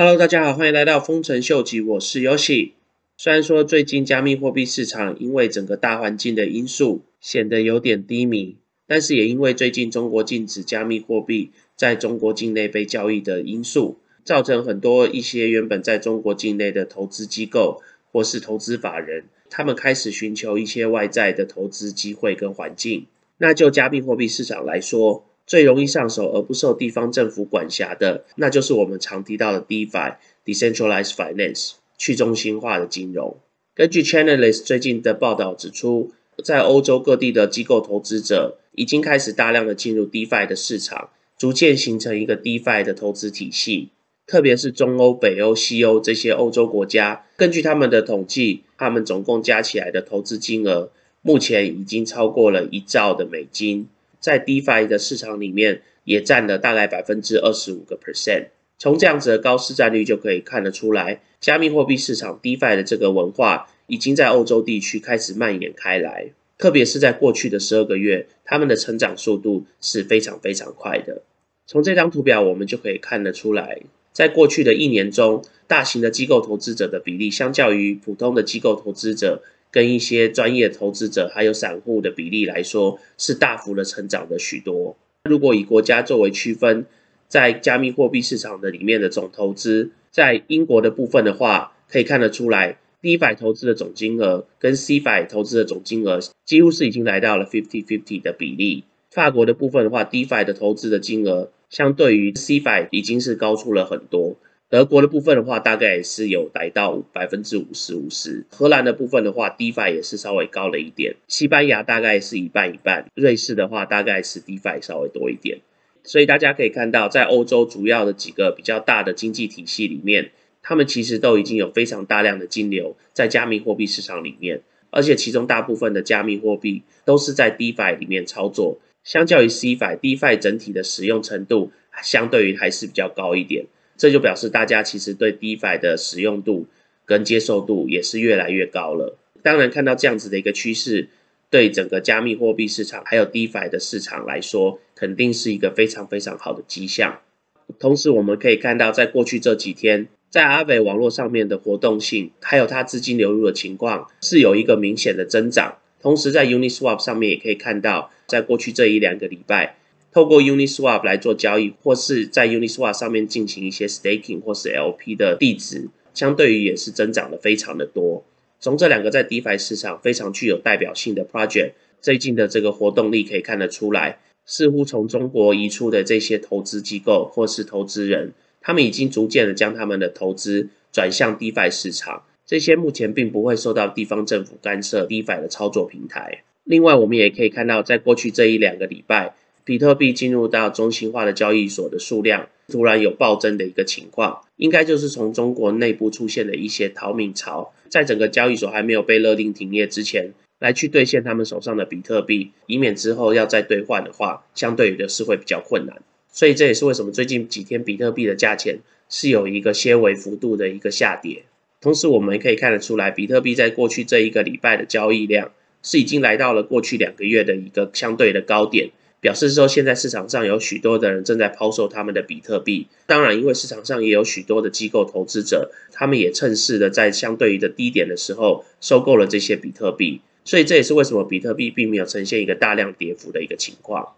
Hello，大家好，欢迎来到丰臣秀吉，我是 Yoshi。虽然说最近加密货币市场因为整个大环境的因素显得有点低迷，但是也因为最近中国禁止加密货币在中国境内被交易的因素，造成很多一些原本在中国境内的投资机构或是投资法人，他们开始寻求一些外在的投资机会跟环境。那就加密货币市场来说，最容易上手而不受地方政府管辖的，那就是我们常提到的 DeFi（Decentralized Finance） 去中心化的金融。根据 Chainalyst 最近的报道指出，在欧洲各地的机构投资者已经开始大量的进入 DeFi 的市场，逐渐形成一个 DeFi 的投资体系。特别是中欧、北欧、西欧这些欧洲国家，根据他们的统计，他们总共加起来的投资金额，目前已经超过了一兆的美金。在 DeFi 的市场里面，也占了大概百分之二十五个 percent。从这样子的高市占率就可以看得出来，加密货币市场 DeFi 的这个文化已经在欧洲地区开始蔓延开来。特别是在过去的十二个月，他们的成长速度是非常非常快的。从这张图表我们就可以看得出来，在过去的一年中，大型的机构投资者的比例，相较于普通的机构投资者。跟一些专业投资者还有散户的比例来说，是大幅的成长的许多。如果以国家作为区分，在加密货币市场的里面的总投资，在英国的部分的话，可以看得出来，DeFi 投资的总金额跟 CFI 投资的总金额几乎是已经来到了 fifty fifty 的比例。法国的部分的话，DeFi 的投资的金额相对于 CFI 已经是高出了很多。德国的部分的话，大概也是有达到百分之五十五十。荷兰的部分的话，DeFi 也是稍微高了一点。西班牙大概是一半一半。瑞士的话，大概是 DeFi 稍微多一点。所以大家可以看到，在欧洲主要的几个比较大的经济体系里面，他们其实都已经有非常大量的金流在加密货币市场里面，而且其中大部分的加密货币都是在 DeFi 里面操作。相较于 CFI，DeFi 整体的使用程度相对于还是比较高一点。这就表示大家其实对 DeFi 的使用度跟接受度也是越来越高了。当然，看到这样子的一个趋势，对整个加密货币市场还有 DeFi 的市场来说，肯定是一个非常非常好的迹象。同时，我们可以看到，在过去这几天，在阿伟网络上面的活动性，还有它资金流入的情况，是有一个明显的增长。同时，在 Uniswap 上面也可以看到，在过去这一两个礼拜。透过 Uniswap 来做交易，或是在 Uniswap 上面进行一些 staking 或是 LP 的地址，相对于也是增长的非常的多。从这两个在 DeFi 市场非常具有代表性的 project 最近的这个活动力可以看得出来，似乎从中国移出的这些投资机构或是投资人，他们已经逐渐的将他们的投资转向 DeFi 市场。这些目前并不会受到地方政府干涉 DeFi 的操作平台。另外，我们也可以看到，在过去这一两个礼拜。比特币进入到中心化的交易所的数量突然有暴增的一个情况，应该就是从中国内部出现的一些逃命潮，在整个交易所还没有被勒令停业之前，来去兑现他们手上的比特币，以免之后要再兑换的话，相对于的是会比较困难。所以这也是为什么最近几天比特币的价钱是有一个些微幅度的一个下跌。同时，我们可以看得出来，比特币在过去这一个礼拜的交易量是已经来到了过去两个月的一个相对的高点。表示说，现在市场上有许多的人正在抛售他们的比特币。当然，因为市场上也有许多的机构投资者，他们也趁势的在相对于的低点的时候收购了这些比特币。所以这也是为什么比特币并没有呈现一个大量跌幅的一个情况。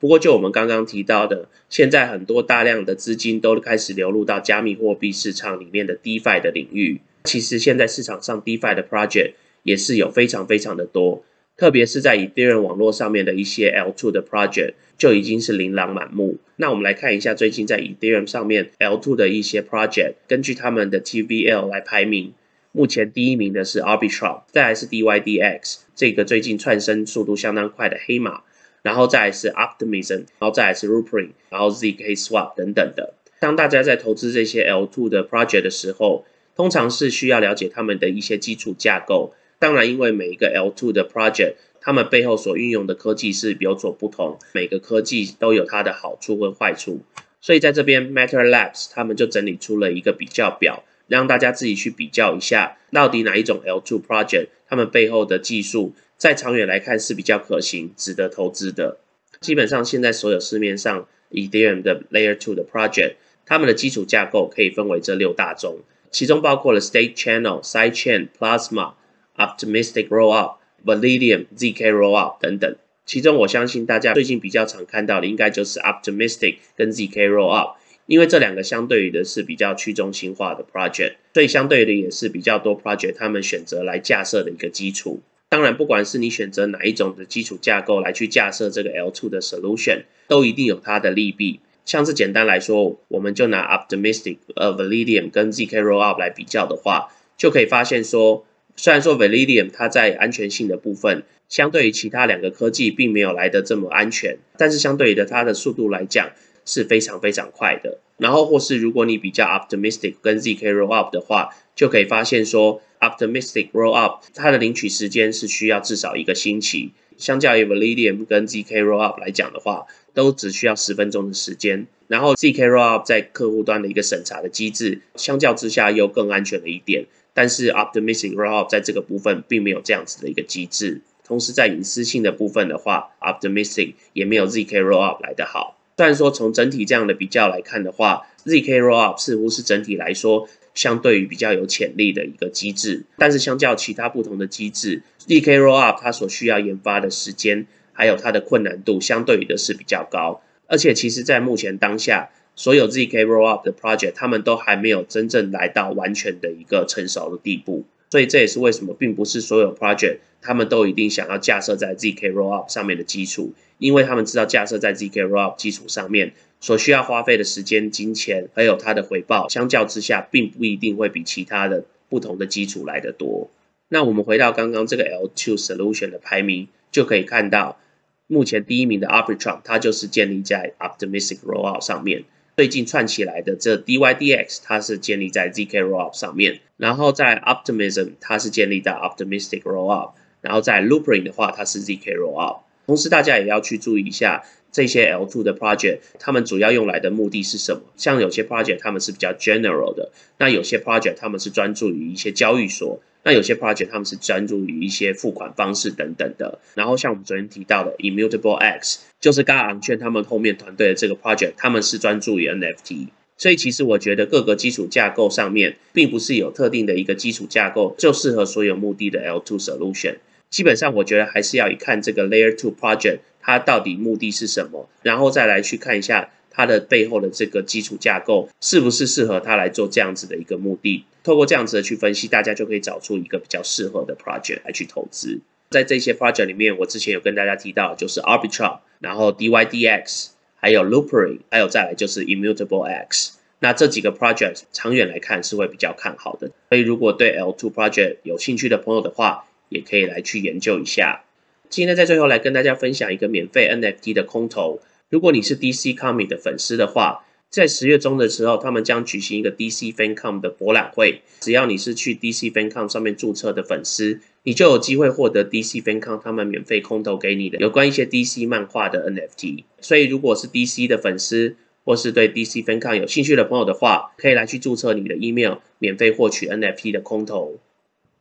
不过，就我们刚刚提到的，现在很多大量的资金都开始流入到加密货币市场里面的 DeFi 的领域。其实现在市场上 DeFi 的 project 也是有非常非常的多。特别是在以太坊网络上面的一些 L2 的 project 就已经是琳琅满目。那我们来看一下最近在以太坊上面 L2 的一些 project，根据他们的 TVL 来排名。目前第一名的是 Arbitrum，再来是 DYDX，这个最近窜升速度相当快的黑马。然后再来是 Optimism，然后再来是 Rupee，然后 ZK Swap 等等的。当大家在投资这些 L2 的 project 的时候，通常是需要了解他们的一些基础架构。当然，因为每一个 L2 的 project，他们背后所运用的科技是有所不同，每个科技都有它的好处跟坏处。所以在这边，Matter Labs 他们就整理出了一个比较表，让大家自己去比较一下，到底哪一种 L2 project，他们背后的技术在长远来看是比较可行、值得投资的。基本上，现在所有市面上 Ethereum 的 Layer 2的 project，它们的基础架构可以分为这六大种，其中包括了 State Channel、Sidechain、Plasma、Optimistic Rollup、Validium、zk Rollup 等等。其中我相信大家最近比较常看到的，应该就是 Optimistic 跟 zk Rollup。因为这两个相对于的是比较去中心化的 project，所以相对的也是比较多 project 他们选择来架设的一个基础。当然，不管是你选择哪一种的基础架构来去架设这个 L2 的 solution，都一定有它的利弊。像是简单来说，我们就拿 Optimistic、呃 Validium 跟 zk Rollup 来比较的话，就可以发现说，虽然说 Validium 它在安全性的部分，相对于其他两个科技并没有来的这么安全，但是相对于的它的速度来讲，是非常非常快的，然后或是如果你比较 optimistic 跟 zk rollup 的话，就可以发现说 optimistic rollup 它的领取时间是需要至少一个星期，相较于 validium 跟 zk rollup 来讲的话，都只需要十分钟的时间。然后 zk rollup 在客户端的一个审查的机制，相较之下又更安全了一点，但是 optimistic rollup 在这个部分并没有这样子的一个机制。同时在隐私性的部分的话，optimistic 也没有 zk rollup 来得好。虽然说从整体这样的比较来看的话，zk rollup 似乎是整体来说相对于比较有潜力的一个机制，但是相较其他不同的机制，zk rollup 它所需要研发的时间还有它的困难度相对于的是比较高，而且其实在目前当下，所有 zk rollup 的 project 他们都还没有真正来到完全的一个成熟的地步，所以这也是为什么并不是所有 project 他们都一定想要架设在 zk rollup 上面的基础。因为他们知道架设在 zk rollup 基础上面所需要花费的时间、金钱，还有它的回报，相较之下，并不一定会比其他的不同的基础来得多。那我们回到刚刚这个 L2 solution 的排名，就可以看到，目前第一名的 Arbitrum，它就是建立在 Optimistic rollup 上面。最近串起来的这 DYDX，它是建立在 zk rollup 上面。然后在 Optimism，它是建立在 Optimistic rollup。然后在 Loopring 的话，它是 zk rollup。同时，大家也要去注意一下这些 L2 的 project，他们主要用来的目的是什么？像有些 project 他们是比较 general 的，那有些 project 他们是专注于一些交易所，那有些 project 他们是专注于一些付款方式等等的。然后像我们昨天提到的 Immutable X，就是刚昂券他们后面团队的这个 project，他们是专注于 NFT。所以其实我觉得各个基础架构上面，并不是有特定的一个基础架构就适合所有目的的 L2 solution。基本上，我觉得还是要一看这个 Layer Two Project 它到底目的是什么，然后再来去看一下它的背后的这个基础架构是不是适合它来做这样子的一个目的。透过这样子的去分析，大家就可以找出一个比较适合的 project 来去投资。在这些 project 里面，我之前有跟大家提到，就是 Arbitrum，然后 DYDX，还有 Loopring，还有再来就是 Immutable X。那这几个 project 长远来看是会比较看好的。所以如果对 L2 project 有兴趣的朋友的话，也可以来去研究一下。今天在最后来跟大家分享一个免费 NFT 的空投。如果你是 DC Comic 的粉丝的话，在十月中的时候，他们将举行一个 DC FanCom 的博览会。只要你是去 DC FanCom 上面注册的粉丝，你就有机会获得 DC FanCom 他们免费空投给你的有关一些 DC 漫画的 NFT。所以，如果是 DC 的粉丝，或是对 DC FanCom 有兴趣的朋友的话，可以来去注册你的 email，免费获取 NFT 的空投。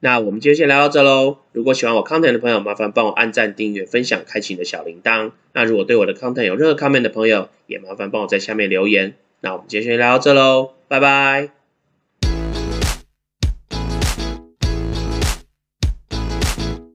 那我们今天先聊到这喽。如果喜欢我 content 的朋友，麻烦帮我按赞、订阅、分享、开启你的小铃铛。那如果对我的 content 有任何 comment 的朋友，也麻烦帮我在下面留言。那我们今天先聊到这喽，拜拜。